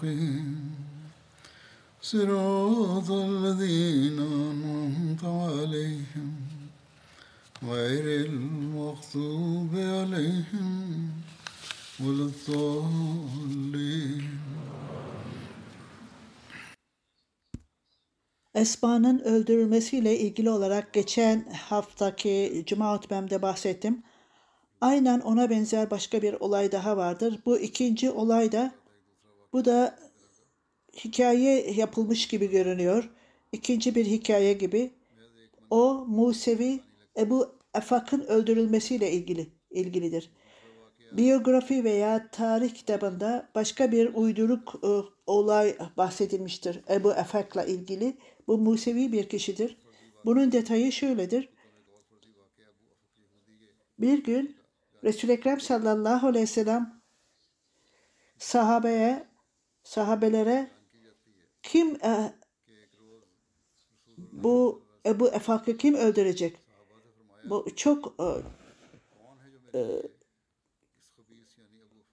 المستقيم صراط الذين أنعمت عليهم غير المغضوب عليهم ولا الضالين Esma'nın öldürülmesiyle ilgili olarak geçen haftaki Cuma hutbemde bahsettim. Aynen ona benzer başka bir olay daha vardır. Bu ikinci olay da bu da hikaye yapılmış gibi görünüyor. İkinci bir hikaye gibi. O Musevi Ebu Efak'ın öldürülmesiyle ilgili ilgilidir. Biyografi veya tarih kitabında başka bir uyduruk e, olay bahsedilmiştir Ebu Efak'la ilgili. Bu Musevi bir kişidir. Bunun detayı şöyledir. Bir gün Resul-i Ekrem sallallahu aleyhi ve sellem sahabeye, sahabelere kim e, bu Ebu Efak'ı kim öldürecek? Bu çok e, e,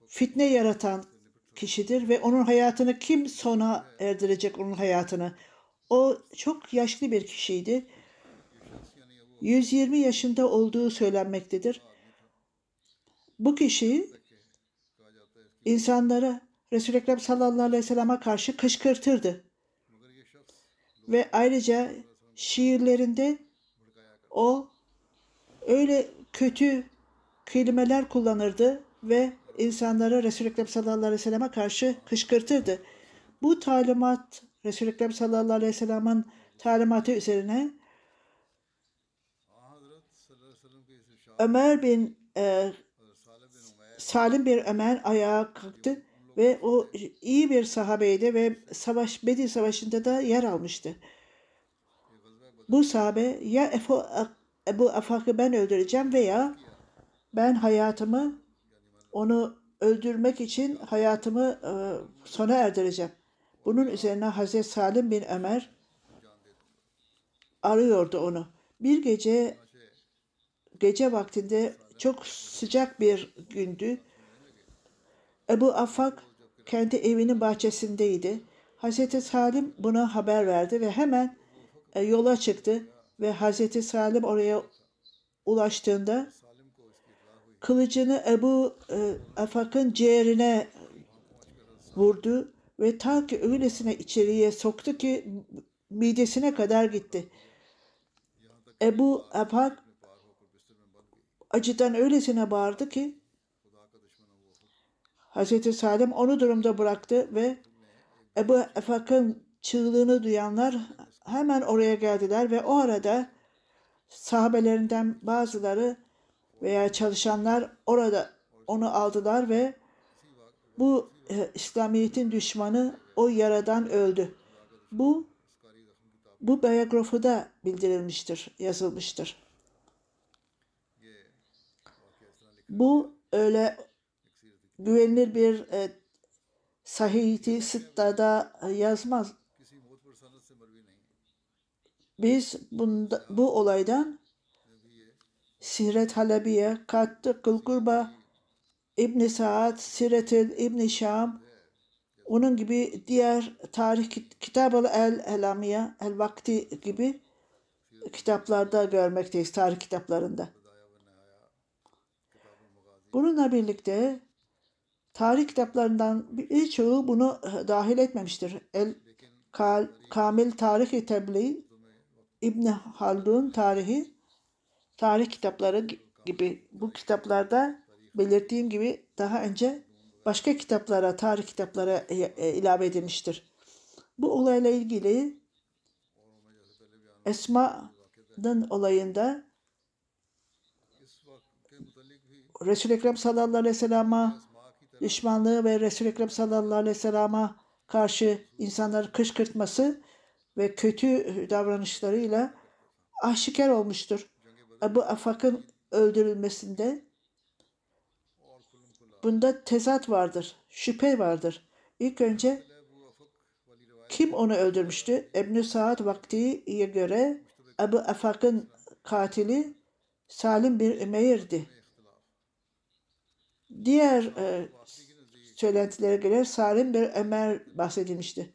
fitne yaratan kişidir ve onun hayatını kim sona erdirecek onun hayatını? O çok yaşlı bir kişiydi. 120 yaşında olduğu söylenmektedir. Bu kişi insanlara Resul-i Ekrem sallallahu aleyhi ve sellem'e karşı kışkırtırdı. Ve ayrıca şiirlerinde o öyle kötü kelimeler kullanırdı ve insanları Resul-i Ekrem sallallahu aleyhi ve selleme karşı kışkırtırdı. Bu talimat Resul-i Ekrem sallallahu aleyhi ve sellem'in talimatı üzerine Ömer bin e, Salim bir Ömer ayağa kalktı ve o iyi bir sahabeydi ve savaş Bedir Savaşı'nda da yer almıştı. Bu sahabe ya Ebu, Ebu Afak'ı ben öldüreceğim veya ben hayatımı onu öldürmek için hayatımı e, sona erdireceğim. Bunun üzerine Hazreti Salim bin Ömer arıyordu onu. Bir gece gece vaktinde çok sıcak bir gündü. Ebu Affak kendi evinin bahçesindeydi. Hazreti Salim buna haber verdi ve hemen e, yola çıktı ve Hazreti Salim oraya ulaştığında kılıcını Ebu e, Afak'ın ciğerine vurdu ve ta ki öylesine içeriye soktu ki midesine kadar gitti. Ebu Afak acıdan öylesine bağırdı ki Hazreti Salim onu durumda bıraktı ve Ebu Efak'ın çığlığını duyanlar hemen oraya geldiler ve o arada sahabelerinden bazıları veya çalışanlar orada onu aldılar ve bu e, İslamiyet'in düşmanı o yaradan öldü. Bu bu biyografıda bildirilmiştir, yazılmıştır. Bu öyle güvenilir bir e, sahihti sıttada yazmaz. Biz bunda, bu olaydan Siret Halebiye, Kattı Kılkurba, İbn Saad, Siretil İbn Şam, onun gibi diğer tarih Kitab-ı El Elamiye, El Vakti gibi kitaplarda görmekteyiz, tarih kitaplarında. Bununla birlikte Tarih kitaplarından birçoğu bunu e, dahil etmemiştir. El Kamil Tarih-i Tebliğ, İbn Haldun tarihi, tarih kitapları gibi bu kitaplarda belirttiğim gibi daha önce başka kitaplara, tarih kitaplara e, e, ilave edilmiştir. Bu olayla ilgili Esma'nın olayında Resul-i Ekrem sallallahu aleyhi ve sellem'a düşmanlığı ve Resul-i Ekrem sallallahu aleyhi ve sellem'a karşı insanları kışkırtması ve kötü davranışlarıyla aşikar olmuştur. Ebu Afak'ın öldürülmesinde bunda tezat vardır, şüphe vardır. İlk önce kim onu öldürmüştü? İbn Saad vaktiye göre Ebu Afak'ın katili Salim bir Ümeyr'di. Diğer e, söylentilere göre Salim bir Ömer bahsedilmişti.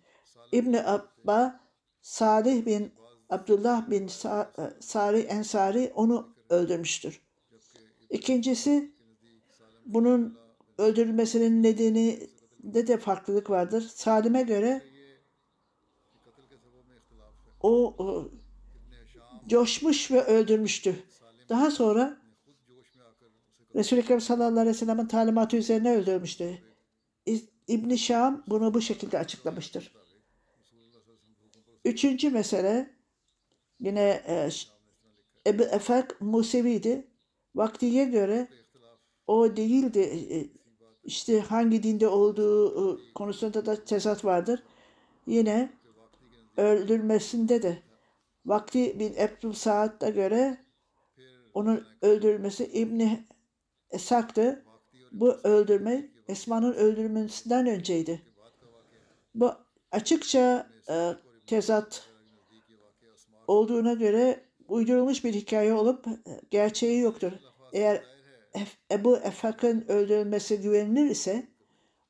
İbni Abba Salih bin Abdullah bin Sa e, Sari Ensari onu öldürmüştür. İkincisi bunun öldürülmesinin nedeni de de farklılık vardır. Salim'e göre o, o coşmuş ve öldürmüştü. Daha sonra Resul-i Ekrem sallallahu aleyhi ve sellem'in talimatı üzerine öldürmüştü. İbn Şam bunu bu şekilde açıklamıştır. Üçüncü mesele yine e, Ebu Efek Musevi'di. Vaktiye göre o değildi. E, işte hangi dinde olduğu e, konusunda da tezat vardır. Yine öldürmesinde de vakti bin Ebdül Saad'a göre onun öldürülmesi İbni Esak'tı. Bu öldürme Esma'nın öldürülmesinden önceydi. Bu açıkça e, tezat olduğuna göre uydurulmuş bir hikaye olup e, gerçeği yoktur. Eğer Ebu Efak'ın öldürülmesi güvenilir ise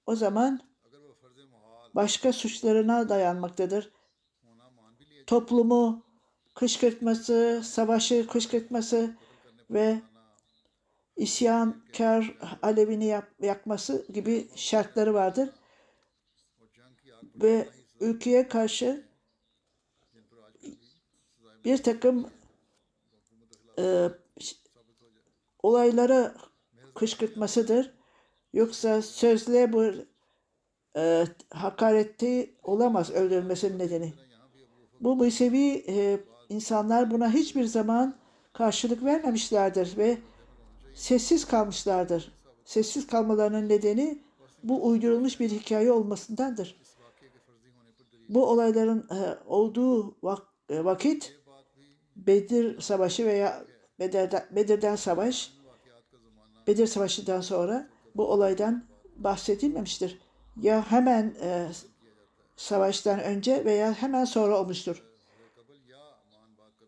o zaman başka suçlarına dayanmaktadır. Toplumu kışkırtması, savaşı kışkırtması ve isyankar alevini yak, yakması gibi şartları vardır. Ve ülkeye karşı bir takım e, olaylara kışkırtmasıdır. Yoksa sözle bu e, hakareti olamaz öldürülmesinin nedeni. Bu Musevi e, insanlar buna hiçbir zaman karşılık vermemişlerdir ve sessiz kalmışlardır. Sessiz kalmalarının nedeni bu uydurulmuş bir hikaye olmasındandır. Bu olayların e, olduğu e, vakit Bedir Savaşı veya Bedir'den, Bedir'den Savaş, Bedir Savaşı'dan sonra bu olaydan bahsedilmemiştir. Ya hemen e, savaştan önce veya hemen sonra olmuştur.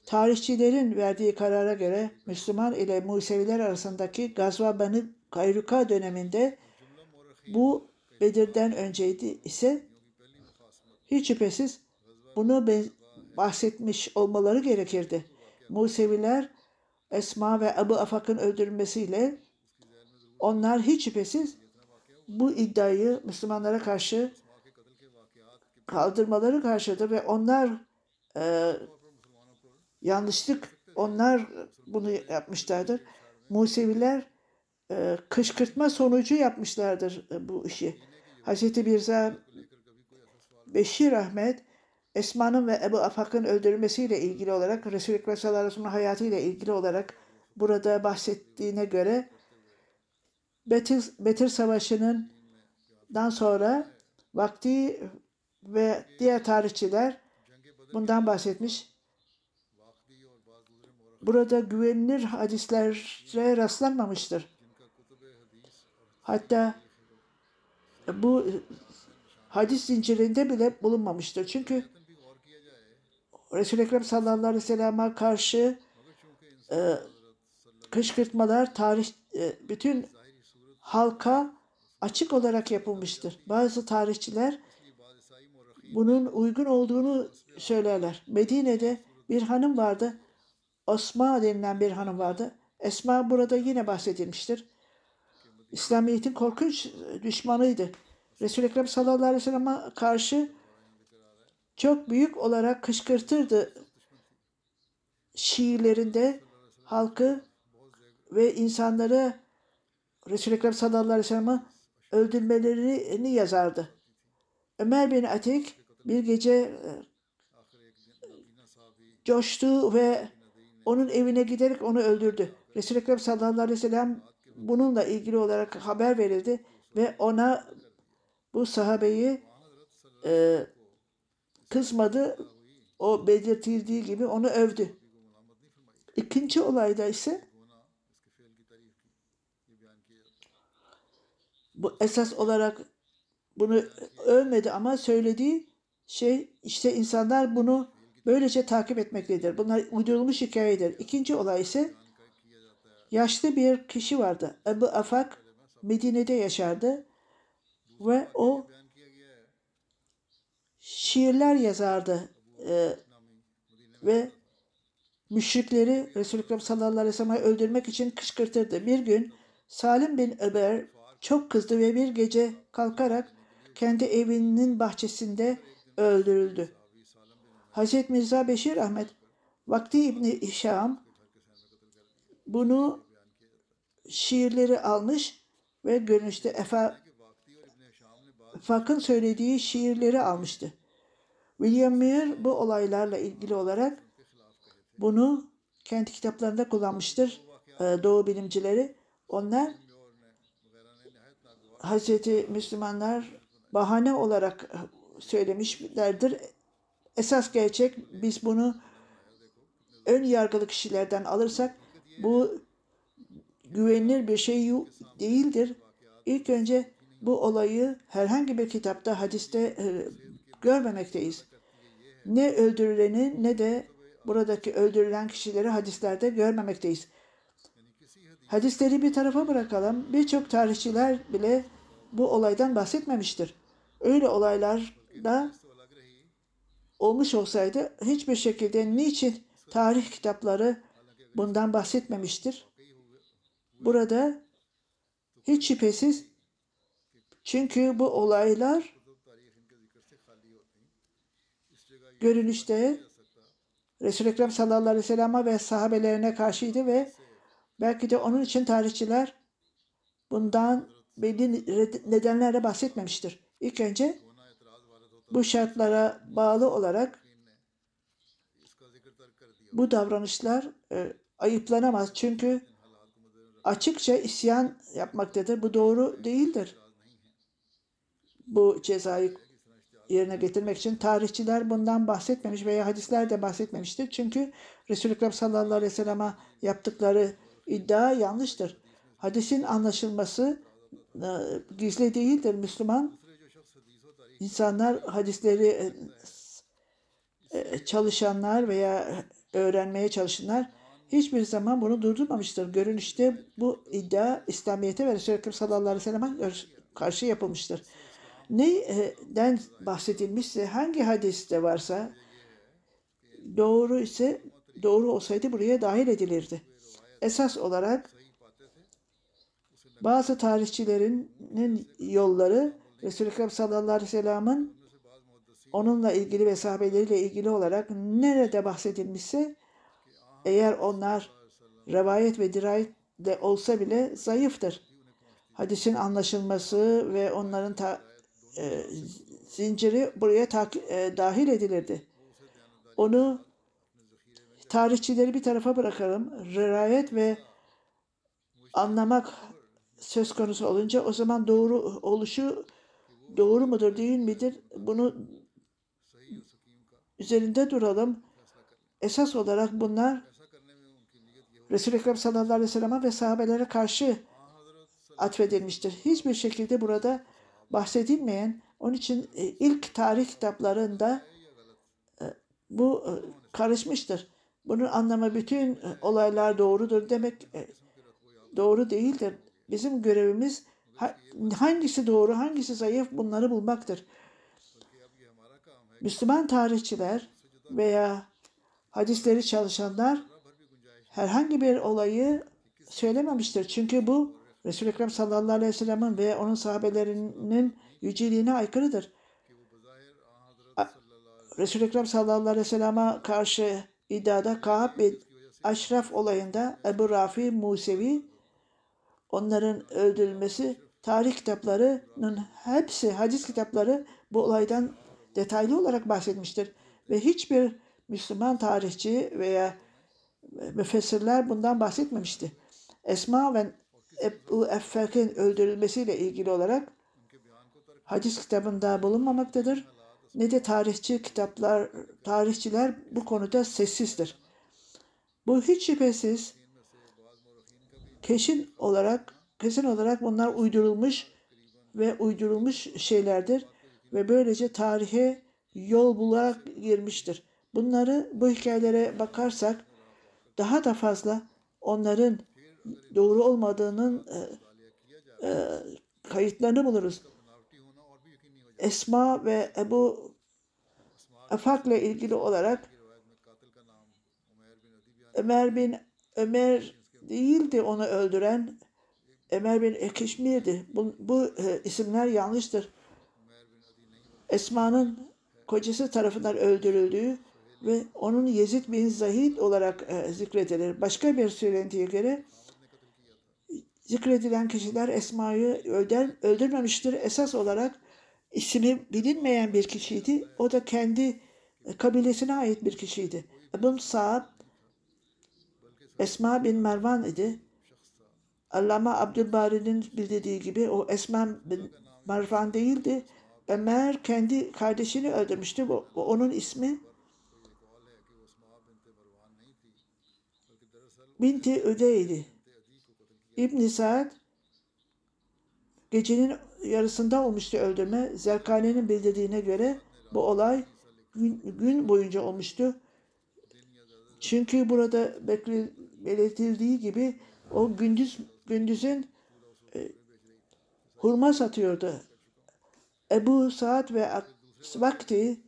Tarihçilerin verdiği karara göre Müslüman ile Museviler arasındaki Gazva Beni Kayruka döneminde bu Bedir'den önceydi ise hiç şüphesiz bunu bahsetmiş olmaları gerekirdi. Museviler Esma ve Abu Afak'ın öldürülmesiyle onlar hiç şüphesiz bu iddiayı Müslümanlara karşı kaldırmaları karşıdır ve onlar e, yanlışlık onlar bunu yapmışlardır. Museviler e, kışkırtma sonucu yapmışlardır e, bu işi. Hz. Birza Beşir Ahmet Esma'nın ve Ebu Afak'ın öldürülmesiyle ilgili olarak Resulü Ekrem sallallahu aleyhi hayatıyla ilgili olarak burada bahsettiğine göre Betir, Betir Savaşı'nın dan sonra vakti ve diğer tarihçiler bundan bahsetmiş. Burada güvenilir hadislere rastlanmamıştır. Hatta bu hadis zincirinde bile bulunmamıştır. Çünkü Resul-i Ekrem sallallahu aleyhi ve sellem'e karşı e, kışkırtmalar tarih e, bütün halka açık olarak yapılmıştır. Bazı tarihçiler bunun uygun olduğunu söylerler. Medine'de bir hanım vardı. Osma denilen bir hanım vardı. Esma burada yine bahsedilmiştir. İslamiyet'in korkunç düşmanıydı. Resul-i Ekrem sallallahu aleyhi ve sellem'e karşı çok büyük olarak kışkırtırdı şiirlerinde halkı ve insanları Resul-i Ekrem sallallahu aleyhi ve sellem'i öldürmelerini yazardı. Ömer bin Atik bir gece e, coştu ve onun evine giderek onu öldürdü. Resul-i Ekrem sallallahu aleyhi ve sellem bununla ilgili olarak haber verildi ve ona bu sahabeyi e, kızmadı. O belirtildiği gibi onu övdü. İkinci olayda ise bu esas olarak bunu övmedi ama söylediği şey işte insanlar bunu böylece takip etmektedir. Bunlar uydurulmuş hikayedir. İkinci olay ise yaşlı bir kişi vardı. Ebu Afak Medine'de yaşardı ve o şiirler yazardı Ee, ve müşrikleri Resulü Ekrem sallallahu aleyhi ve sellem'i öldürmek için kışkırtırdı. Bir gün Salim bin Ömer çok kızdı ve bir gece kalkarak kendi evinin bahçesinde öldürüldü. Hazreti Mirza Beşir Ahmet Vakti İbni İşam bunu şiirleri almış ve görünüşte Efa Fak'ın söylediği şiirleri almıştı. William Muir bu olaylarla ilgili olarak bunu kendi kitaplarında kullanmıştır e, Doğu bilimcileri. Onlar Hazreti Müslümanlar bahane olarak söylemişlerdir. Esas gerçek biz bunu ön yargılı kişilerden alırsak bu güvenilir bir şey değildir. İlk önce bu olayı herhangi bir kitapta, hadiste e, görmemekteyiz. Ne öldürüleni ne de buradaki öldürülen kişileri hadislerde görmemekteyiz. Hadisleri bir tarafa bırakalım. Birçok tarihçiler bile bu olaydan bahsetmemiştir. Öyle olaylarda olmuş olsaydı hiçbir şekilde niçin tarih kitapları bundan bahsetmemiştir? Burada hiç şüphesiz çünkü bu olaylar görünüşte Resul-i Ekrem sallallahu aleyhi ve sellem'e ve sahabelerine karşıydı ve belki de onun için tarihçiler bundan belli nedenlerle bahsetmemiştir. İlk önce bu şartlara bağlı olarak bu davranışlar e, ayıplanamaz. Çünkü açıkça isyan yapmaktadır. Bu doğru değildir. Bu cezayı yerine getirmek için tarihçiler bundan bahsetmemiş veya hadisler de bahsetmemiştir. Çünkü Resul-i Ekrem sallallahu aleyhi ve sellem'e yaptıkları iddia yanlıştır. Hadisin anlaşılması e, gizli değildir. Müslüman insanlar hadisleri e, e, çalışanlar veya öğrenmeye çalışanlar hiçbir zaman bunu durdurmamıştır. Görünüşte bu iddia İslamiyet'e ve Resulü Ekrem sallallahu aleyhi ve karşı yapılmıştır neyden bahsedilmişse hangi hadiste varsa doğru ise doğru olsaydı buraya dahil edilirdi. Esas olarak bazı tarihçilerin yolları Resulü Ekrem sallallahu aleyhi ve sellem'in onunla ilgili ve sahabeleriyle ilgili olarak nerede bahsedilmişse eğer onlar rivayet ve dirayetle olsa bile zayıftır. Hadisin anlaşılması ve onların ta, e, zinciri buraya takip, e, dahil edilirdi. Onu tarihçileri bir tarafa bırakalım. Riayet ve anlamak söz konusu olunca o zaman doğru oluşu doğru mudur değil midir bunu üzerinde duralım. Esas olarak bunlar Resul-i Ekrem sallallahu aleyhi ve sellem'e ve sahabelere karşı atfedilmiştir. Hiçbir şekilde burada bahsedilmeyen, onun için e, ilk tarih kitaplarında e, bu e, karışmıştır. Bunun anlamı bütün olaylar doğrudur demek doğru değildir. Bizim görevimiz hangisi doğru, hangisi zayıf bunları bulmaktır. Müslüman tarihçiler veya hadisleri çalışanlar herhangi bir olayı söylememiştir. Çünkü bu Resul-i Ekrem sallallahu aleyhi ve sellem'in ve onun sahabelerinin yüceliğine aykırıdır. Resul-i Ekrem sallallahu aleyhi ve sellem'e karşı iddiada Kaab bin Aşraf olayında Ebu Rafi Musevi onların öldürülmesi tarih kitaplarının hepsi hadis kitapları bu olaydan detaylı olarak bahsetmiştir. Ve hiçbir Müslüman tarihçi veya müfessirler bundan bahsetmemişti. Esma ve Ebu Effek'in öldürülmesiyle ilgili olarak hadis kitabında bulunmamaktadır. Ne de tarihçi kitaplar, tarihçiler bu konuda sessizdir. Bu hiç şüphesiz kesin olarak kesin olarak bunlar uydurulmuş ve uydurulmuş şeylerdir ve böylece tarihe yol bularak girmiştir. Bunları bu hikayelere bakarsak daha da fazla onların doğru olmadığının e, e, kayıtlarını buluruz. Esma ve Ebu Afak'la ilgili olarak Ömer bin Ömer değildi onu öldüren Ömer bin Ekişmir'di. Bu, bu e, isimler yanlıştır. Esma'nın kocası tarafından öldürüldüğü ve onun Yezid bin Zahid olarak e, zikredilir. Başka bir söylentiye göre zikredilen kişiler Esma'yı öldür, öldürmemiştir. Esas olarak ismi bilinmeyen bir kişiydi. O da kendi kabilesine ait bir kişiydi. Ebun Sa'd Esma bin Mervan idi. Allama Abdülbari'nin bildirdiği gibi o Esma bin Mervan değildi. Ömer kendi kardeşini öldürmüştü. O, onun ismi Binti Ödey'di. İbn Sa'd gecenin yarısında olmuştu öldürme. Zerkane'nin bildirdiğine göre bu olay gün, gün boyunca olmuştu. Çünkü burada belirtildiği gibi o gündüz gündüzün e, hurma satıyordu. Ebu Saad ve Vakti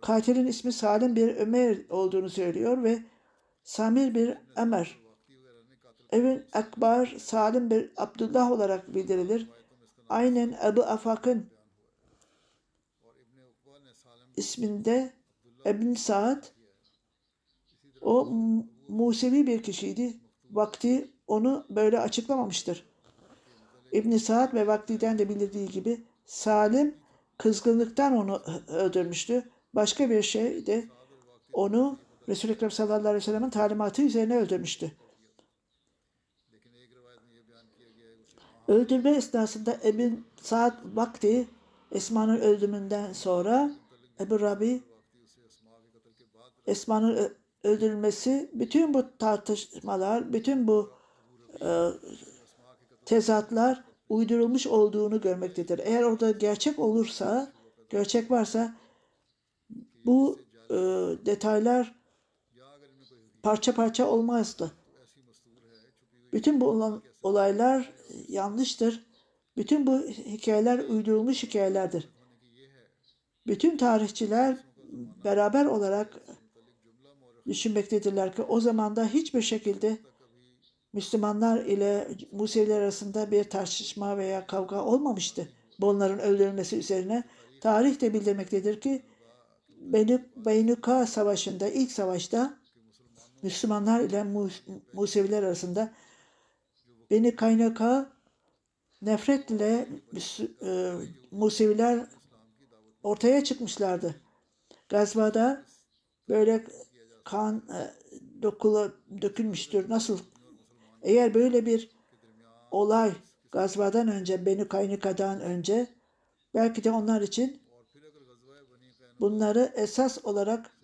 katilin ismi Salim bir Ömer olduğunu söylüyor ve Samir bir Ömer. Evin Akbar Salim bir Abdullah olarak bildirilir. Aynen Ebu Afak'ın isminde Ebn Saad o Musevi bir kişiydi. Vakti onu böyle açıklamamıştır. İbn Saad ve Vakti'den de bildirdiği gibi Salim kızgınlıktan onu öldürmüştü. Başka bir şey de onu Resul-i Ekrem sallallahu aleyhi ve sellem'in talimatı üzerine öldürmüştü. Öldürme esnasında Ebn Saad Vakti Esma'nın öldürümünden sonra Ebu Rabi Esma'nın öldürülmesi bütün bu tartışmalar, bütün bu tezatlar uydurulmuş olduğunu görmektedir. Eğer orada gerçek olursa, gerçek varsa bu e, detaylar parça parça olmazdı. Bütün bu olaylar yanlıştır. Bütün bu hikayeler uydurulmuş hikayelerdir. Bütün tarihçiler beraber olarak düşünmektedirler ki o zaman da hiçbir şekilde Müslümanlar ile Museviler arasında bir tartışma veya kavga olmamıştı. Bunların öldürülmesi üzerine tarih de bildirmektedir ki Beynuka Savaşı'nda, ilk savaşta Müslümanlar ile Museviler arasında Beni Kaynaka nefret ile e, Museviler ortaya çıkmışlardı. Gazvada böyle kan e, dokula dökülmüştür. Nasıl? Eğer böyle bir olay gazvadan önce, Beni Kaynika'dan önce belki de onlar için bunları esas olarak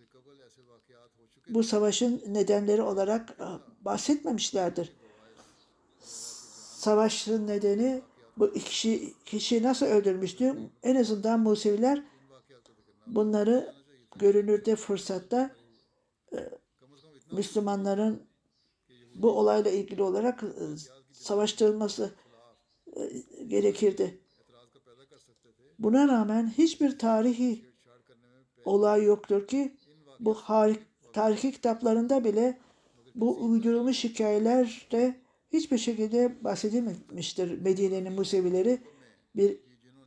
bu savaşın nedenleri olarak e, bahsetmemişlerdir. Savaşın nedeni bu kişi, kişi nasıl öldürmüştü? En azından Museviler bunları görünürde fırsatta e, Müslümanların bu olayla ilgili olarak e, savaştırılması gerekirdi. Buna rağmen hiçbir tarihi olay yoktur ki bu harik, tarihi kitaplarında bile bu uydurulmuş hikayelerde hiçbir şekilde bahsedilmemiştir. Medine'nin Musevileri bir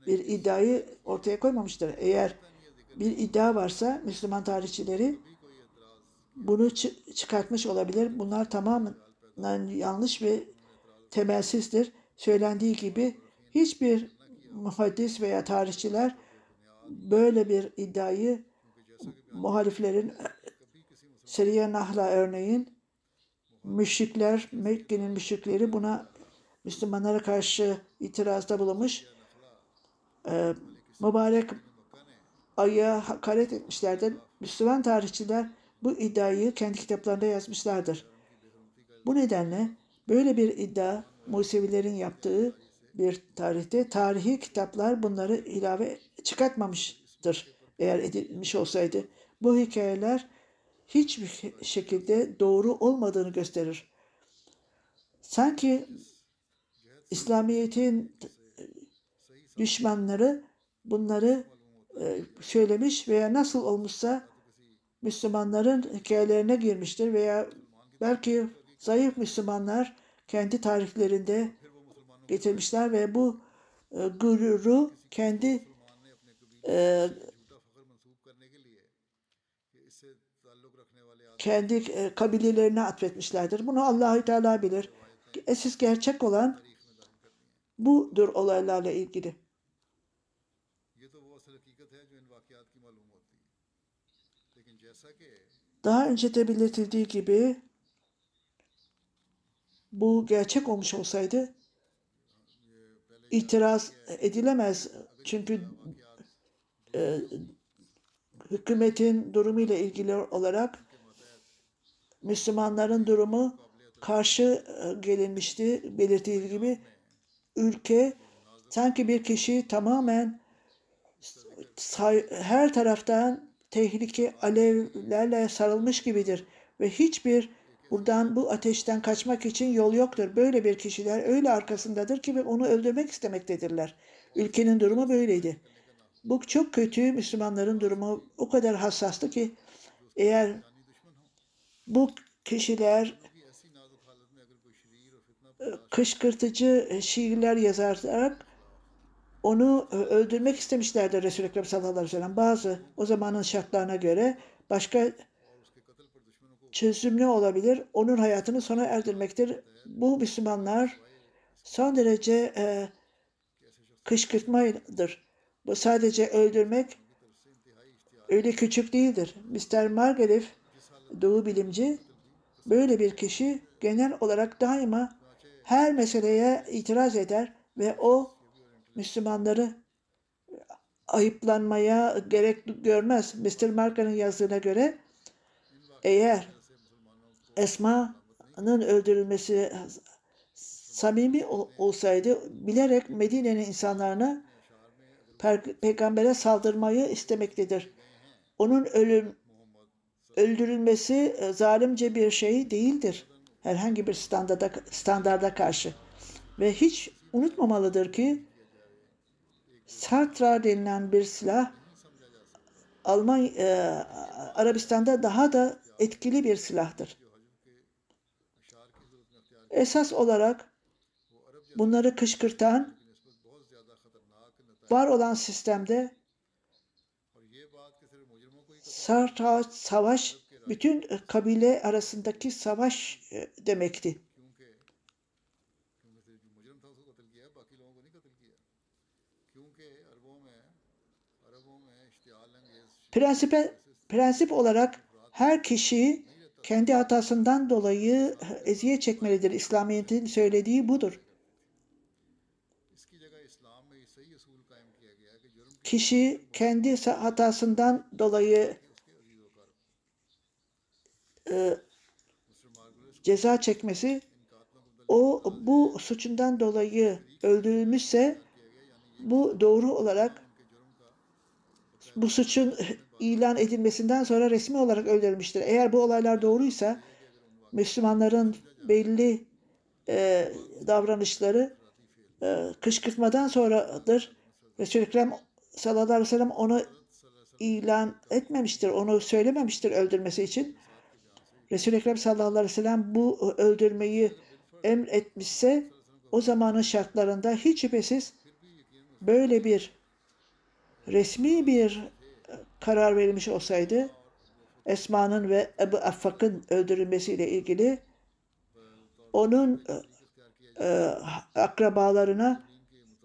bir iddiayı ortaya koymamıştır. Eğer bir iddia varsa Müslüman tarihçileri bunu çı- çıkartmış olabilir. Bunlar tamamen yanlış ve temelsizdir. Söylendiği gibi hiçbir muhaddis veya tarihçiler böyle bir iddiayı muhaliflerin Seriye Nahla örneğin müşrikler, Mekke'nin müşrikleri buna Müslümanlara karşı itirazda bulunmuş. Ee, mübarek aya hakaret etmişlerdir. Müslüman tarihçiler bu iddiayı kendi kitaplarında yazmışlardır. Bu nedenle böyle bir iddia Musevilerin yaptığı bir tarihte tarihi kitaplar bunları ilave çıkartmamıştır. Eğer edilmiş olsaydı bu hikayeler hiçbir şekilde doğru olmadığını gösterir. Sanki İslamiyet'in düşmanları bunları e, söylemiş veya nasıl olmuşsa Müslümanların hikayelerine girmiştir veya belki zayıf Müslümanlar kendi tarihlerinde getirmişler ve bu e, gururu kendi e, kendi e, kabilelerine atfetmişlerdir. Bunu Allahü Teala bilir. Esas gerçek olan budur olaylarla ilgili. Daha önce de belirtildiği gibi bu gerçek olmuş olsaydı itiraz edilemez. Çünkü e, hükümetin durumu ile ilgili olarak Müslümanların durumu karşı e, gelinmişti. Belirtildiği gibi ülke sanki bir kişi tamamen her taraftan tehlike alevlerle sarılmış gibidir ve hiçbir buradan bu ateşten kaçmak için yol yoktur. Böyle bir kişiler öyle arkasındadır ki onu öldürmek istemektedirler. Ülkenin durumu böyleydi. Bu çok kötü Müslümanların durumu o kadar hassastı ki eğer bu kişiler e, kışkırtıcı şiirler yazarak onu öldürmek istemişlerdi Resul-i Ekrem sallallahu aleyhi ve sellem. Bazı o zamanın şartlarına göre başka çözüm ne olabilir? Onun hayatını sona erdirmektir. Bu Müslümanlar son derece e, kışkırtmadır. Bu sadece öldürmek öyle küçük değildir. Mr. Margalef, doğu bilimci, böyle bir kişi genel olarak daima her meseleye itiraz eder ve o Müslümanları ayıplanmaya gerek görmez. Mr. Marka'nın yazdığına göre eğer Esma'nın öldürülmesi samimi ol- olsaydı bilerek Medine'nin insanlarına peygambere saldırmayı istemektedir. Onun ölüm öldürülmesi e, zalimce bir şey değildir. Herhangi bir standarda, standarda karşı. Ve hiç unutmamalıdır ki Sartra denilen bir silah Alman e, Arabistan'da daha da etkili bir silahtır. Esas olarak bunları kışkırtan var olan sistemde Sartra savaş bütün kabile arasındaki savaş e, demekti. Prensipe, prensip olarak her kişi kendi hatasından dolayı eziyet çekmelidir. İslamiyet'in söylediği budur. Kişi kendi hatasından dolayı e, ceza çekmesi o bu suçundan dolayı öldürülmüşse bu doğru olarak bu suçun ilan edilmesinden sonra resmi olarak öldürülmüştür. Eğer bu olaylar doğruysa Müslümanların belli e, davranışları e, kışkırtmadan sonradır. Resul-i Ekrem sallallahu aleyhi ve sellem onu ilan etmemiştir, onu söylememiştir öldürmesi için. Resul-i Ekrem sallallahu aleyhi ve sellem bu öldürmeyi emretmişse o zamanın şartlarında hiç şüphesiz böyle bir resmi bir karar verilmiş olsaydı Esma'nın ve Ebu Affak'ın öldürülmesiyle ilgili onun e, e, akrabalarına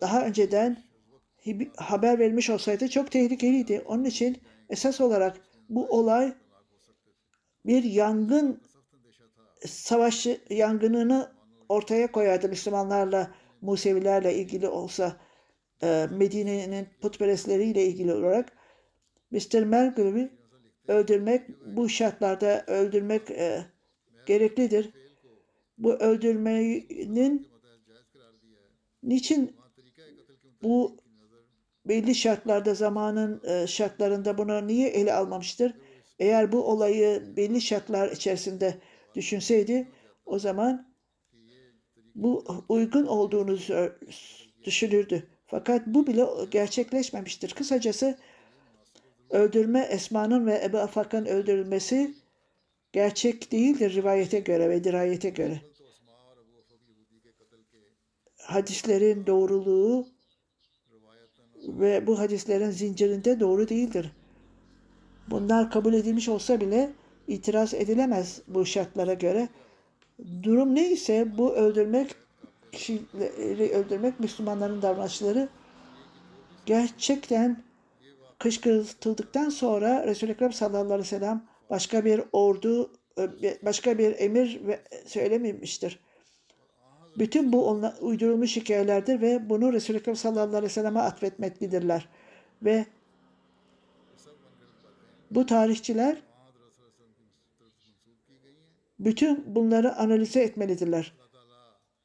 daha önceden haber vermiş olsaydı çok tehlikeliydi. Onun için esas olarak bu olay bir yangın savaşı yangınını ortaya koyardı Müslümanlarla Musevilerle ilgili olsa e, Medine'nin putperestleriyle ilgili olarak Mr. Malcolm'u öldürmek bu şartlarda öldürmek e, gereklidir. Bu öldürmenin niçin bu belli şartlarda zamanın e, şartlarında bunu niye ele almamıştır? Eğer bu olayı belli şartlar içerisinde düşünseydi o zaman bu uygun olduğunu düşünürdü. Fakat bu bile gerçekleşmemiştir. Kısacası öldürme Esma'nın ve Ebu Afak'ın öldürülmesi gerçek değildir rivayete göre ve dirayete göre. Hadislerin doğruluğu ve bu hadislerin zincirinde doğru değildir. Bunlar kabul edilmiş olsa bile itiraz edilemez bu şartlara göre. Durum neyse bu öldürmek kişileri öldürmek Müslümanların davranışları gerçekten kışkırtıldıktan sonra Resul-i Ekrem sallallahu aleyhi ve sellem başka bir ordu başka bir emir ve- söylememiştir. Bütün bu onla- uydurulmuş hikayelerdir ve bunu Resul-i Ekrem sallallahu aleyhi ve selleme atfetmektedirler. Ve bu tarihçiler bütün bunları analize etmelidirler.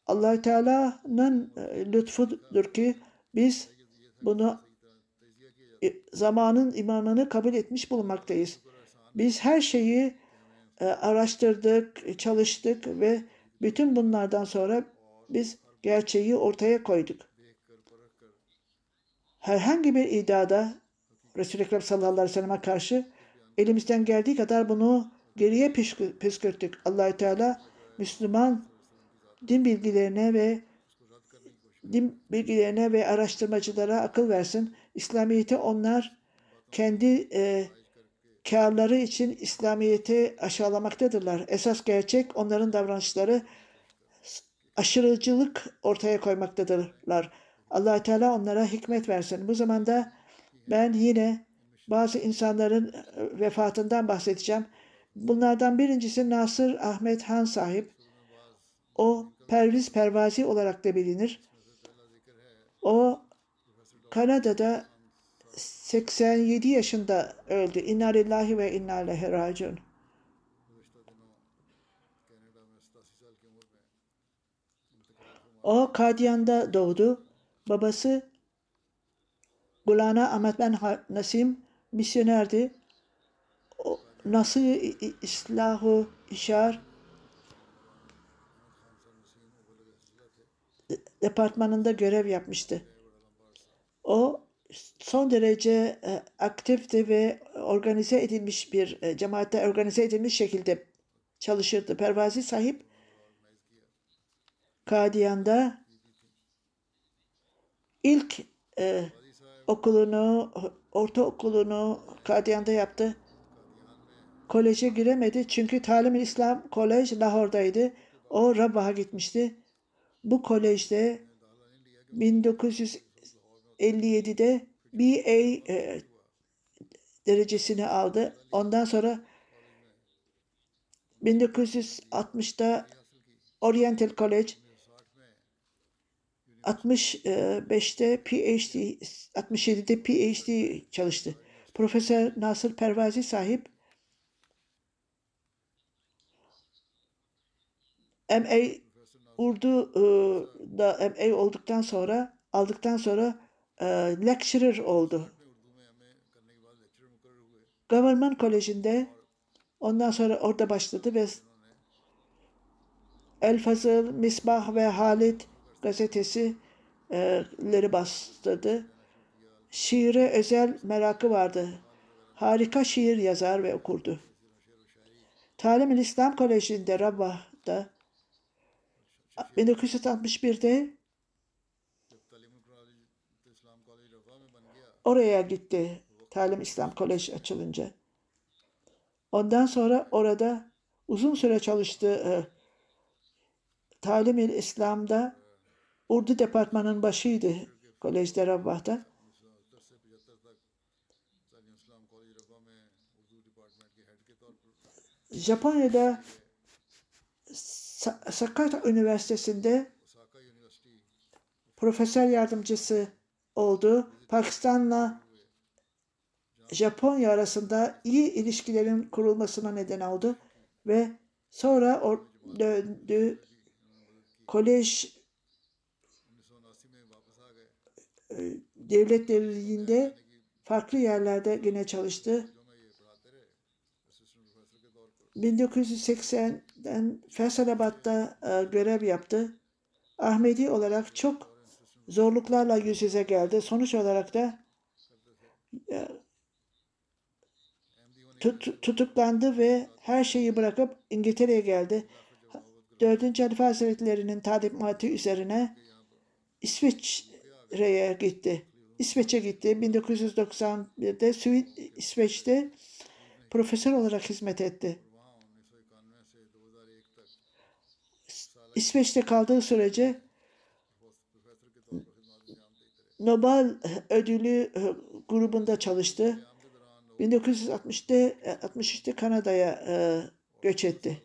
allah Teala'nın e, lütfudur ki biz bunu e, zamanın imanını kabul etmiş bulunmaktayız. Biz her şeyi e, araştırdık, çalıştık ve bütün bunlardan sonra biz gerçeği ortaya koyduk. Herhangi bir iddiada Resul-i Ekrem sallallahu aleyhi ve sellem'e karşı elimizden geldiği kadar bunu geriye püskü- püskürttük. allah Teala Müslüman din bilgilerine ve din bilgilerine ve araştırmacılara akıl versin. İslamiyet'i onlar kendi e, karları için İslamiyet'i aşağılamaktadırlar. Esas gerçek onların davranışları aşırıcılık ortaya koymaktadırlar. allah Teala onlara hikmet versin. Bu zamanda ben yine bazı insanların e, vefatından bahsedeceğim. Bunlardan birincisi Nasır Ahmet Han sahip. O Perviz Pervazi olarak da bilinir. O Kanada'da 87 yaşında öldü. İnna lillahi ve inna ileyhi raciun. O Kadyan'da doğdu. Babası Gulana Ahmet Ben Nasim misyonerdi. O, Nasıl İslahu İşar departmanında görev yapmıştı. O son derece e, aktifti ve organize edilmiş bir e, cemaatte organize edilmiş şekilde çalışırdı. Pervazi sahip Kadiyan'da ilk e, okulunu, ortaokulunu Kadiyan'da yaptı. Koleje giremedi çünkü Talim-i İslam Kolej Lahor'daydı. O Rabbah'a gitmişti. Bu kolejde 1957'de BA e, derecesini aldı. Ondan sonra 1960'da Oriental College 65'te PhD 67'de PhD çalıştı. Profesör Nasır Pervazi sahip MA Urdu'da MA olduktan sonra aldıktan sonra e, lecturer oldu. Government Koleji'nde ondan sonra orada başladı ve El Fazıl, Misbah ve Halit gazetesileri bastırdı. Şiire özel merakı vardı. Harika şiir yazar ve okurdu. Talim-i İslam Koleji'nde Rabbah'da 1961'de Oraya gitti Talim İslam Kolej açılınca. Ondan sonra orada uzun süre çalıştı. E, talim İslam'da Urdu Departmanı'nın başıydı kolejde Rabbah'ta. Japonya'da Sakata Üniversitesi'nde profesör yardımcısı oldu. Pakistan'la Japonya arasında iyi ilişkilerin kurulmasına neden oldu ve sonra or- döndü. Kolej e, devletlerinde farklı yerlerde yine çalıştı. 1980'den Feysalabad'da e, görev yaptı. Ahmedi olarak çok zorluklarla yüz yüze geldi. Sonuç olarak da e, tut, tutuklandı ve her şeyi bırakıp İngiltere'ye geldi. 4. Halife Hazretleri'nin talimatı üzerine İsviçre'ye gitti. İsveç'e gitti. 1991'de Süid İsveç'te profesör olarak hizmet etti. İsveç'te kaldığı sürece Nobel ödülü e, grubunda çalıştı. 1960'te 63'te Kanada'ya e, göç etti.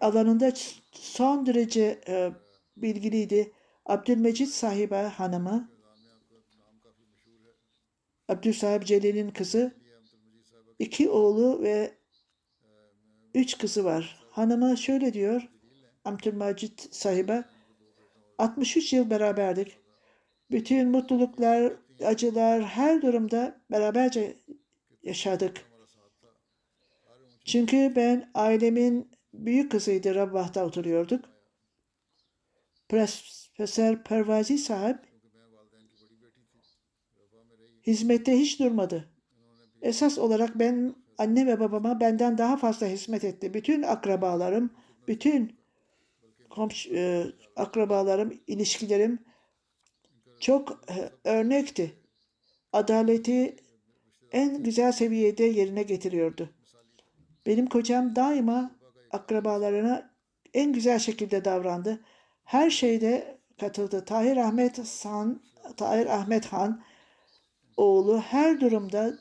alanında son derece e, bilgiliydi. Abdülmecit sahibe hanımı, Abdülsahip Celil'in kızı, iki oğlu ve üç kızı var. Hanıma şöyle diyor Abdülmacit sahibe 63 yıl beraberdik. Bütün mutluluklar, acılar her durumda beraberce yaşadık. Çünkü ben ailemin büyük kızıydı Rabbah'ta oturuyorduk. Profesör Pervazi sahip hizmette hiç durmadı. Esas olarak ben anne ve babama benden daha fazla hizmet etti. Bütün akrabalarım, bütün komşu, e, akrabalarım, ilişkilerim çok e, örnekti. Adaleti en güzel seviyede yerine getiriyordu. Benim kocam daima akrabalarına en güzel şekilde davrandı. Her şeyde katıldı. Tahir Ahmet Han, Tahir Ahmet Han oğlu her durumda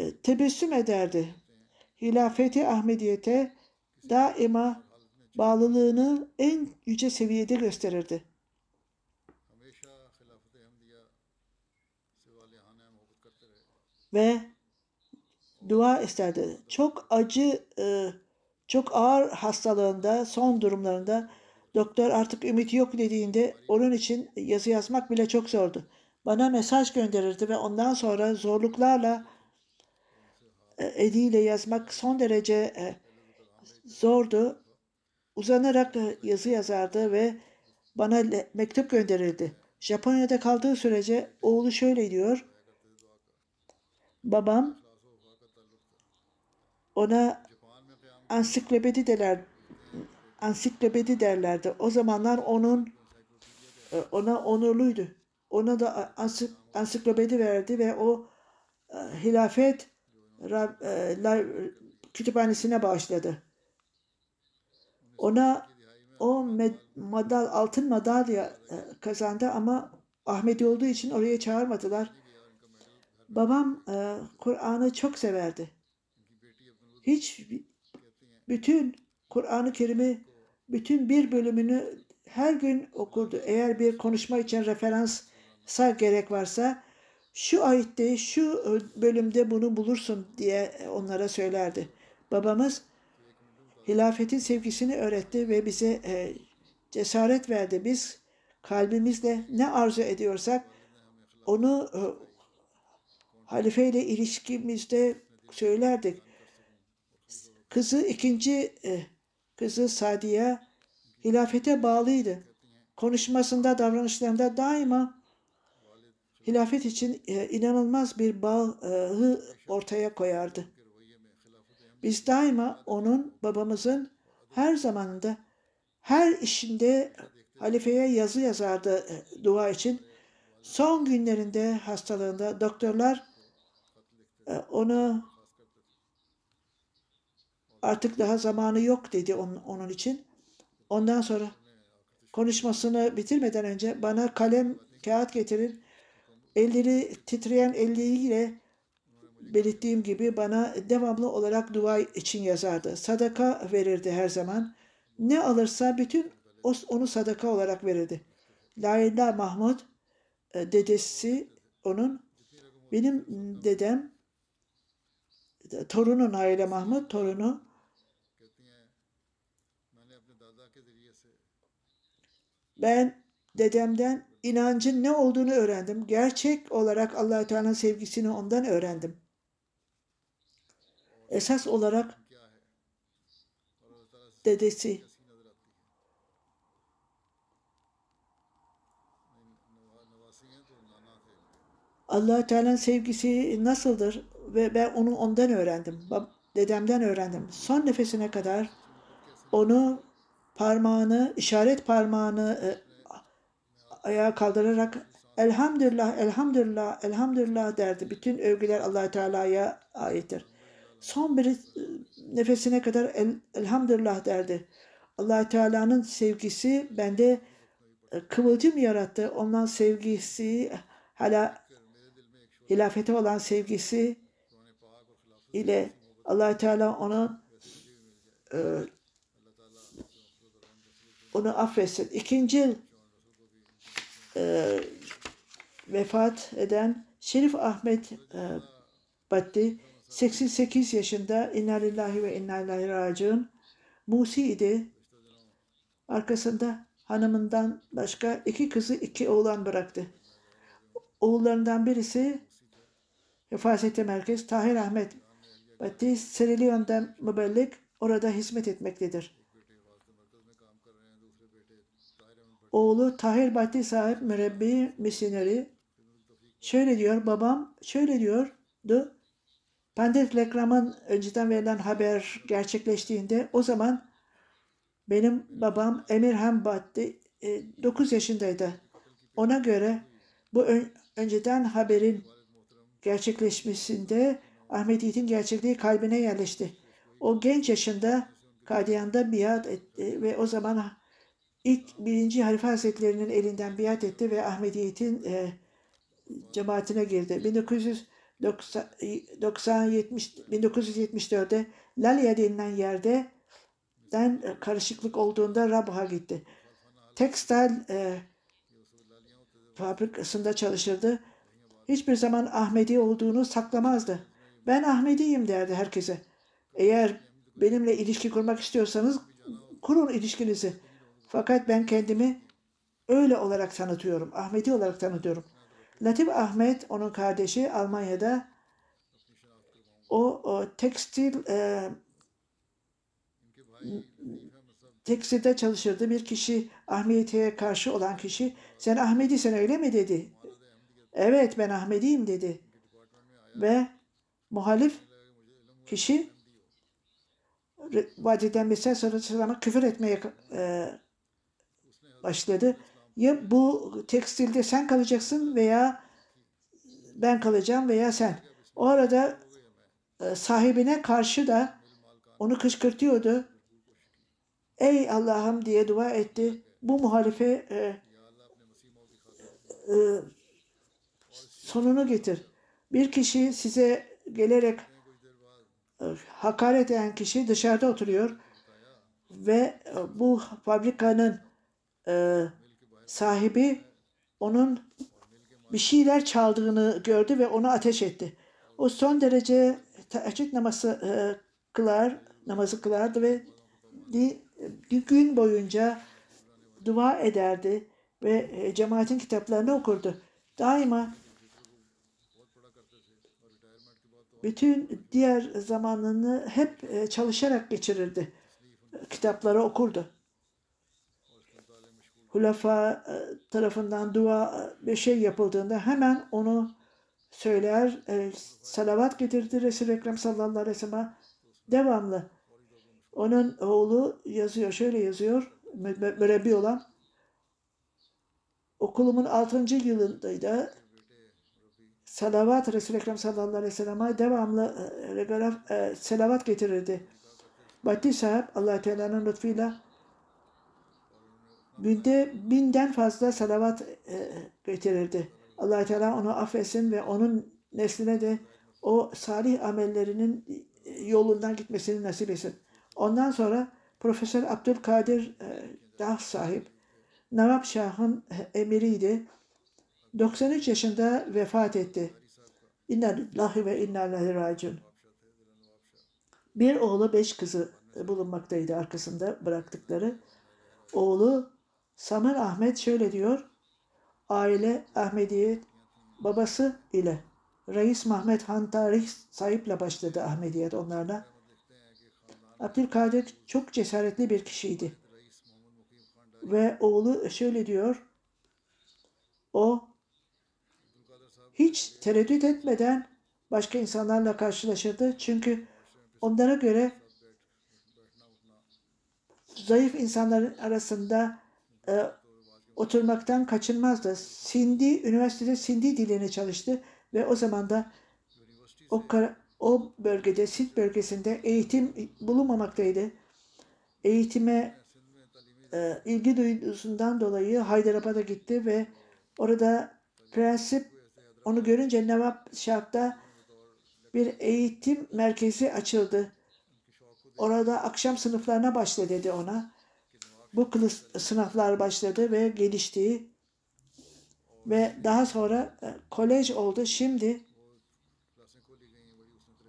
e, tebessüm ederdi. Hilafeti Ahmediyete daima bağlılığını en yüce seviyede gösterirdi. Ve dua isterdi. Çok acı, e, çok ağır hastalığında, son durumlarında doktor artık ümit yok dediğinde onun için yazı yazmak bile çok zordu. Bana mesaj gönderirdi ve ondan sonra zorluklarla e, eliyle yazmak son derece e, zordu. Uzanarak e, yazı yazardı ve bana mektup gönderildi. Japonya'da kaldığı sürece oğlu şöyle diyor. Babam ona ansiklopedi derler ansiklopedi derlerdi. O zamanlar onun ona onurluydu. Ona da ansiklopedi verdi ve o hilafet Rab- e, kütüphanesine bağışladı. Ona o med- madal altın madalya e, kazandı ama Ahmedi olduğu için oraya çağırmadılar. Babam e, Kur'an'ı çok severdi. Hiç bütün Kur'an-ı Kerim'i bütün bir bölümünü her gün okurdu. Eğer bir konuşma için referansa gerek varsa şu ayette, şu bölümde bunu bulursun diye onlara söylerdi. Babamız hilafetin sevgisini öğretti ve bize e, cesaret verdi. Biz kalbimizle ne arzu ediyorsak onu e, halifeyle ilişkimizde söylerdik. Kızı ikinci e, kızı Sadiye hilafete bağlıydı. Konuşmasında, davranışlarında daima hilafet için e, inanılmaz bir bağı ortaya koyardı. Biz daima onun babamızın her zamanında her işinde halifeye yazı yazardı e, dua için. Son günlerinde hastalığında doktorlar e, onu artık daha zamanı yok dedi onun, onun için. Ondan sonra konuşmasını bitirmeden önce bana kalem kağıt getirin. Elleri titreyen elleriyle belirttiğim gibi bana devamlı olarak dua için yazardı. Sadaka verirdi her zaman. Ne alırsa bütün onu sadaka olarak verirdi. Layla Mahmud e, dedesi onun benim dedem torunu Naile Mahmud torunu ben dedemden inancın ne olduğunu öğrendim. Gerçek olarak allah Teala'nın sevgisini ondan öğrendim. Esas olarak dedesi allah Teala'nın sevgisi nasıldır ve ben onu ondan öğrendim. Dedemden öğrendim. Son nefesine kadar onu parmağını, işaret parmağını e, ayağa kaldırarak elhamdülillah, elhamdülillah, elhamdülillah derdi. Bütün övgüler allah Teala'ya aittir. Son bir e, nefesine kadar el, elhamdülillah derdi. allah Teala'nın sevgisi bende e, kıvılcım yarattı. Ondan sevgisi hala hilafete olan sevgisi ile allah Teala ona e, onu affetsin. İkinci e, vefat eden Şerif Ahmet e, Batti 88 yaşında inna lillahi ve inna ilahi raciun Musi idi. Arkasında hanımından başka iki kızı iki oğlan bıraktı. Oğullarından birisi Hefasete Merkez Tahir Ahmet Batti Sierra mübellik orada hizmet etmektedir. Oğlu Tahir Batti sahip mürebbi misyoneri şöyle diyor babam şöyle diyordu Pandit reklamın önceden verilen haber gerçekleştiğinde o zaman benim babam Emir Hambatti 9 e, yaşındaydı. Ona göre bu ön, önceden haberin gerçekleşmesinde Ahmet Yiğit'in gerçekliği kalbine yerleşti. O genç yaşında Kadiyan'da biat etti ve o zaman ilk birinci Halife Hazretleri'nin elinden biat etti ve Ahmet Yiğit'in e, cemaatine girdi. 1900 1974'de Lalia denilen yerde den karışıklık olduğunda Rabha gitti. Tekstil e, fabrikasında çalışırdı. Hiçbir zaman Ahmedi olduğunu saklamazdı. Ben Ahmediyim derdi herkese. Eğer benimle ilişki kurmak istiyorsanız kurun ilişkinizi. Fakat ben kendimi öyle olarak tanıtıyorum. Ahmedi olarak tanıtıyorum. Latif Ahmet, onun kardeşi Almanya'da o, o tekstil e, tekstilde çalışırdı. Bir kişi Ahmediye'ye karşı olan kişi sen Ahmedi sen öyle mi dedi. Evet ben Ahmediyim dedi. Ve muhalif kişi vadiden mesaj sonra küfür etmeye e, başladı ya bu tekstilde sen kalacaksın veya ben kalacağım veya sen. O arada e, sahibine karşı da onu kışkırtıyordu. Ey Allah'ım diye dua etti. Bu muhalife e, e, sonunu getir. Bir kişi size gelerek e, hakaret eden kişi dışarıda oturuyor ve e, bu fabrikanın e, sahibi onun bir şeyler çaldığını gördü ve onu ateş etti. O son derece teheccüd namazı e, kılar, namazı kılardı ve bir gün boyunca dua ederdi ve e, cemaatin kitaplarını okurdu. Daima bütün diğer zamanını hep e, çalışarak geçirirdi. Kitapları okurdu. Hulafa e, tarafından dua e, bir şey yapıldığında hemen onu söyler, e, salavat getirdi Resul-i Ekrem sallallahu aleyhi ve sellem devamlı. Onun oğlu yazıyor, şöyle yazıyor, mü- mü- mürebbi olan. Okulumun 6. yılındaydı. Salavat Resul-i Ekrem sallallahu aleyhi ve sellem'e devamlı e, selavat getirirdi. Batti sahip allah Teala'nın lütfuyla günde binden fazla salavat getirirdi. allah Teala onu affetsin ve onun nesline de o salih amellerinin e, yolundan gitmesini nasip etsin. Ondan sonra Profesör Abdülkadir e, Dah sahip Nawab Şah'ın e, emiriydi. 93 yaşında vefat etti. İnna lillahi ve inna ileyhi raciun. Bir oğlu beş kızı bulunmaktaydı arkasında bıraktıkları. Oğlu Samer Ahmet şöyle diyor. Aile Ahmediye babası ile Reis Mahmet Han Tarih sahiple başladı Ahmediyet onlarla. Abdülkadir çok cesaretli bir kişiydi. Ve oğlu şöyle diyor. O hiç tereddüt etmeden başka insanlarla karşılaşırdı. Çünkü onlara göre zayıf insanların arasında e, oturmaktan kaçınmazdı. Sindi, üniversitede Sindi dilini çalıştı ve o zaman da o, o bölgede, Sint bölgesinde eğitim bulunmamaktaydı. Eğitime e, ilgi duyduğundan dolayı Haydarabad'a gitti ve orada prensip onu görünce Nevap Şah'ta bir eğitim merkezi açıldı. Orada akşam sınıflarına başla dedi ona. Bu sınıflar başladı ve gelişti. Ve daha sonra e, kolej oldu. Şimdi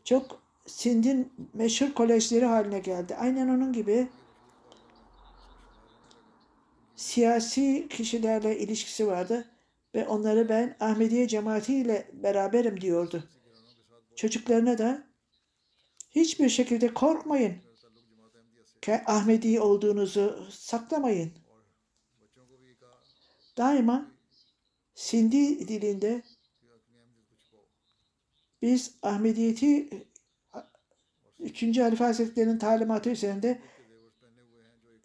çok Sind'in meşhur kolejleri haline geldi. Aynen onun gibi siyasi kişilerle ilişkisi vardı ve onları ben Ahmediye cemaatiyle beraberim diyordu. Çocuklarına da hiçbir şekilde korkmayın. Ahmedi olduğunuzu saklamayın. Daima Sindi dilinde biz Ahmediyeti 3. Halife Hazretleri'nin talimatı üzerinde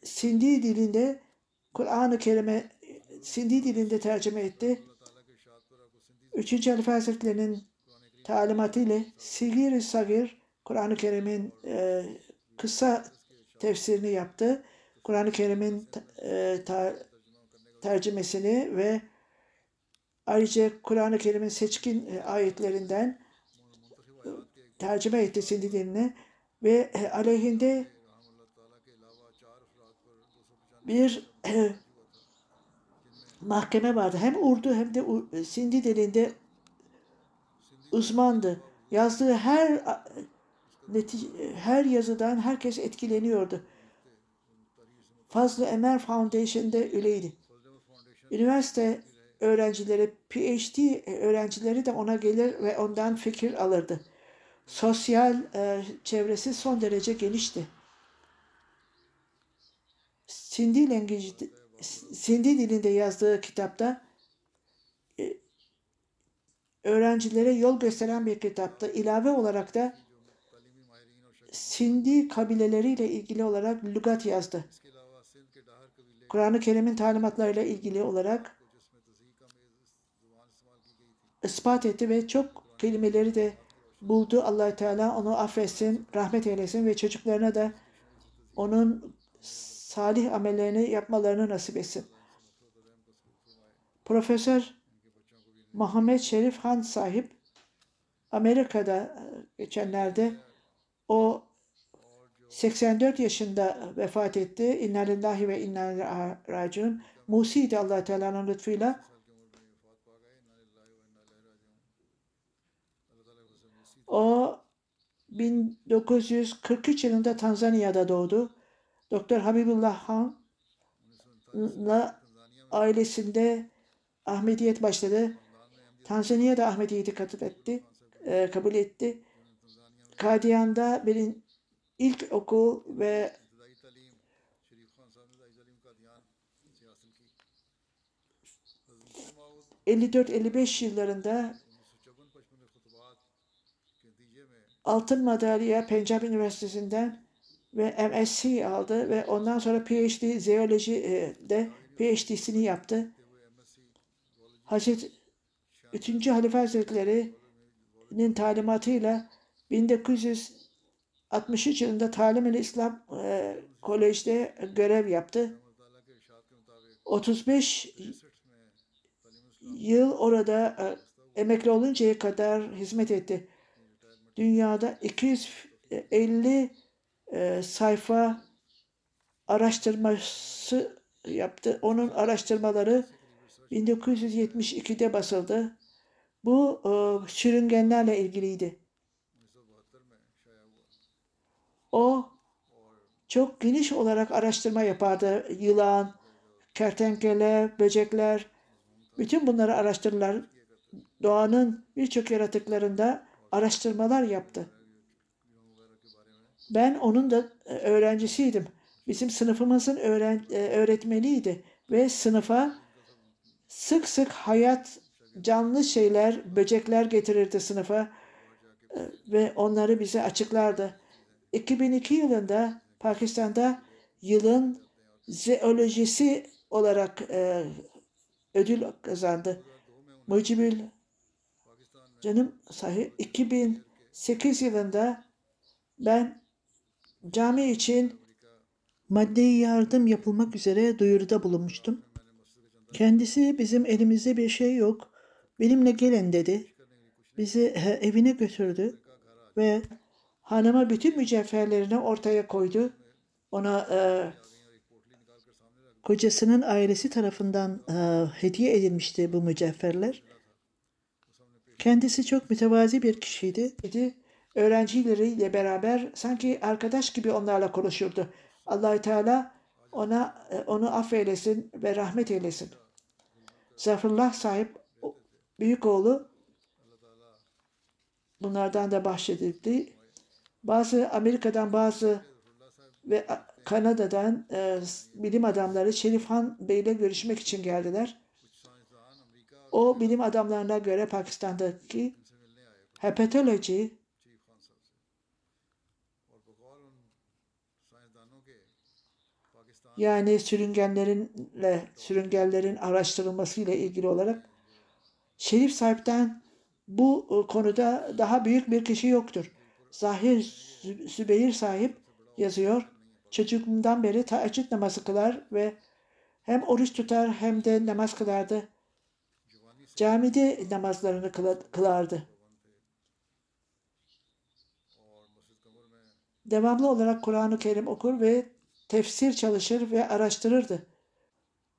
Sindi dilinde Kur'an-ı Kerim'e Sindi dilinde tercüme etti. 3. Halife Hazretleri'nin talimatı ile Sigir-i Sagir Kur'an-ı Kerim'in e, kısa tefsirini yaptı. Kur'an-ı Kerim'in e, tercümesini ve ayrıca Kur'an-ı Kerim'in seçkin e, ayetlerinden e, tercüme etti Sindi ve e, aleyhinde bir mahkeme vardı. Hem Urdu hem de Sindi dilinde uzmandı. Yazdığı her her yazıdan herkes etkileniyordu. Fazlı Emer Foundation'da öyleydi. Üniversite öğrencileri, PhD öğrencileri de ona gelir ve ondan fikir alırdı. Sosyal e, çevresi son derece genişti. Sindi language, Sindi dilinde yazdığı kitapta e, öğrencilere yol gösteren bir kitaptı. İlave olarak da Sindi kabileleriyle ilgili olarak lügat yazdı. Kur'an-ı Kerim'in talimatlarıyla ilgili olarak ispat etti ve çok kelimeleri de buldu. allah Teala onu affetsin, rahmet eylesin ve çocuklarına da onun salih amellerini yapmalarını nasip etsin. Profesör Muhammed Şerif Han sahip Amerika'da geçenlerde o 84 yaşında vefat etti. İnna lillahi ve inna ileyhi raciun. Musi'ydi allah Teala'nın lütfuyla. O 1943 yılında Tanzanya'da doğdu. Doktor Habibullah Han'la ailesinde Ahmediyet başladı. Tanzanya'da Ahmediyeti kabul etti. e, kabul etti. Kadiyan'da bir ilk okul ve ...54-55 yıllarında altın madalya Pencap Üniversitesi'nden ve MSc aldı ve ondan sonra PhD Zeoloji'de PhD'sini yaptı. Hazret 3. Halife Hazretleri'nin talimatıyla 1900 63 yılında Talim-i İslam e, Kolej'de görev yaptı. 35 yıl orada e, emekli oluncaya kadar hizmet etti. Dünyada 250 e, sayfa araştırması yaptı. Onun araştırmaları 1972'de basıldı. Bu e, sürüngenlerle ilgiliydi. O çok geniş olarak araştırma yapardı. Yılan, kertenkele, böcekler, bütün bunları araştırırlar. Doğanın birçok yaratıklarında araştırmalar yaptı. Ben onun da e, öğrencisiydim. Bizim sınıfımızın öğren, e, öğretmeniydi ve sınıfa sık sık hayat, canlı şeyler, böcekler getirirdi sınıfa E, ve onları bize açıklardı. 2002 yılında Pakistan'da yılın zeolojisi olarak e, ödül kazandı. Mucibül canım sahi 2008 yılında ben cami için maddi yardım yapılmak üzere duyuruda bulunmuştum. Kendisi bizim elimizde bir şey yok. Benimle gelin dedi. Bizi evine götürdü ve hanıma bütün mücevherlerini ortaya koydu. Ona e, kocasının ailesi tarafından e, hediye edilmişti bu mücevherler. Kendisi çok mütevazi bir kişiydi. Öğrencileriyle beraber sanki arkadaş gibi onlarla konuşurdu. Allahü Teala ona e, onu affeylesin ve rahmet eylesin. Zaferullah sahip büyük oğlu bunlardan da bahsedildi. Bazı Amerika'dan bazı ve Kanada'dan e, bilim adamları Şerif Han Bey ile görüşmek için geldiler. O bilim adamlarına göre Pakistan'daki hepatoloji yani sürüngenlerinle sürüngenlerin araştırılması ile ilgili olarak Şerif Sahip'ten bu e, konuda daha büyük bir kişi yoktur. Zahir Sübeyir sahip yazıyor. Çocukluğumdan beri teheccüd namazı kılar ve hem oruç tutar hem de namaz kılardı. Camide namazlarını kılardı. Devamlı olarak Kur'an-ı Kerim okur ve tefsir çalışır ve araştırırdı.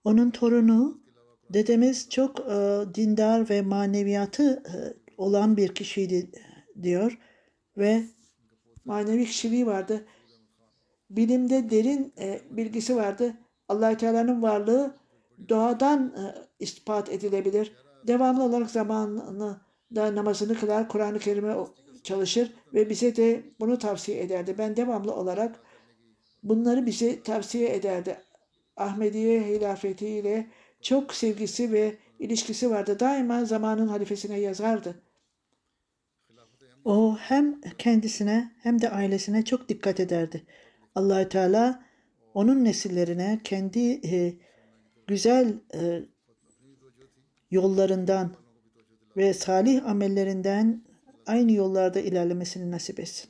Onun torunu dedemiz çok e, dindar ve maneviyatı e, olan bir kişiydi diyor ve manevi kişiliği vardı. Bilimde derin e, bilgisi vardı. allah Teala'nın varlığı doğadan e, ispat edilebilir. Devamlı olarak zamanını da namazını kılar, Kur'an-ı Kerim'e çalışır ve bize de bunu tavsiye ederdi. Ben devamlı olarak bunları bize tavsiye ederdi. Ahmediye hilafetiyle çok sevgisi ve ilişkisi vardı. Daima zamanın halifesine yazardı. O hem kendisine hem de ailesine çok dikkat ederdi. Allahü Teala onun nesillerine kendi e, güzel e, yollarından ve salih amellerinden aynı yollarda ilerlemesini nasip etsin.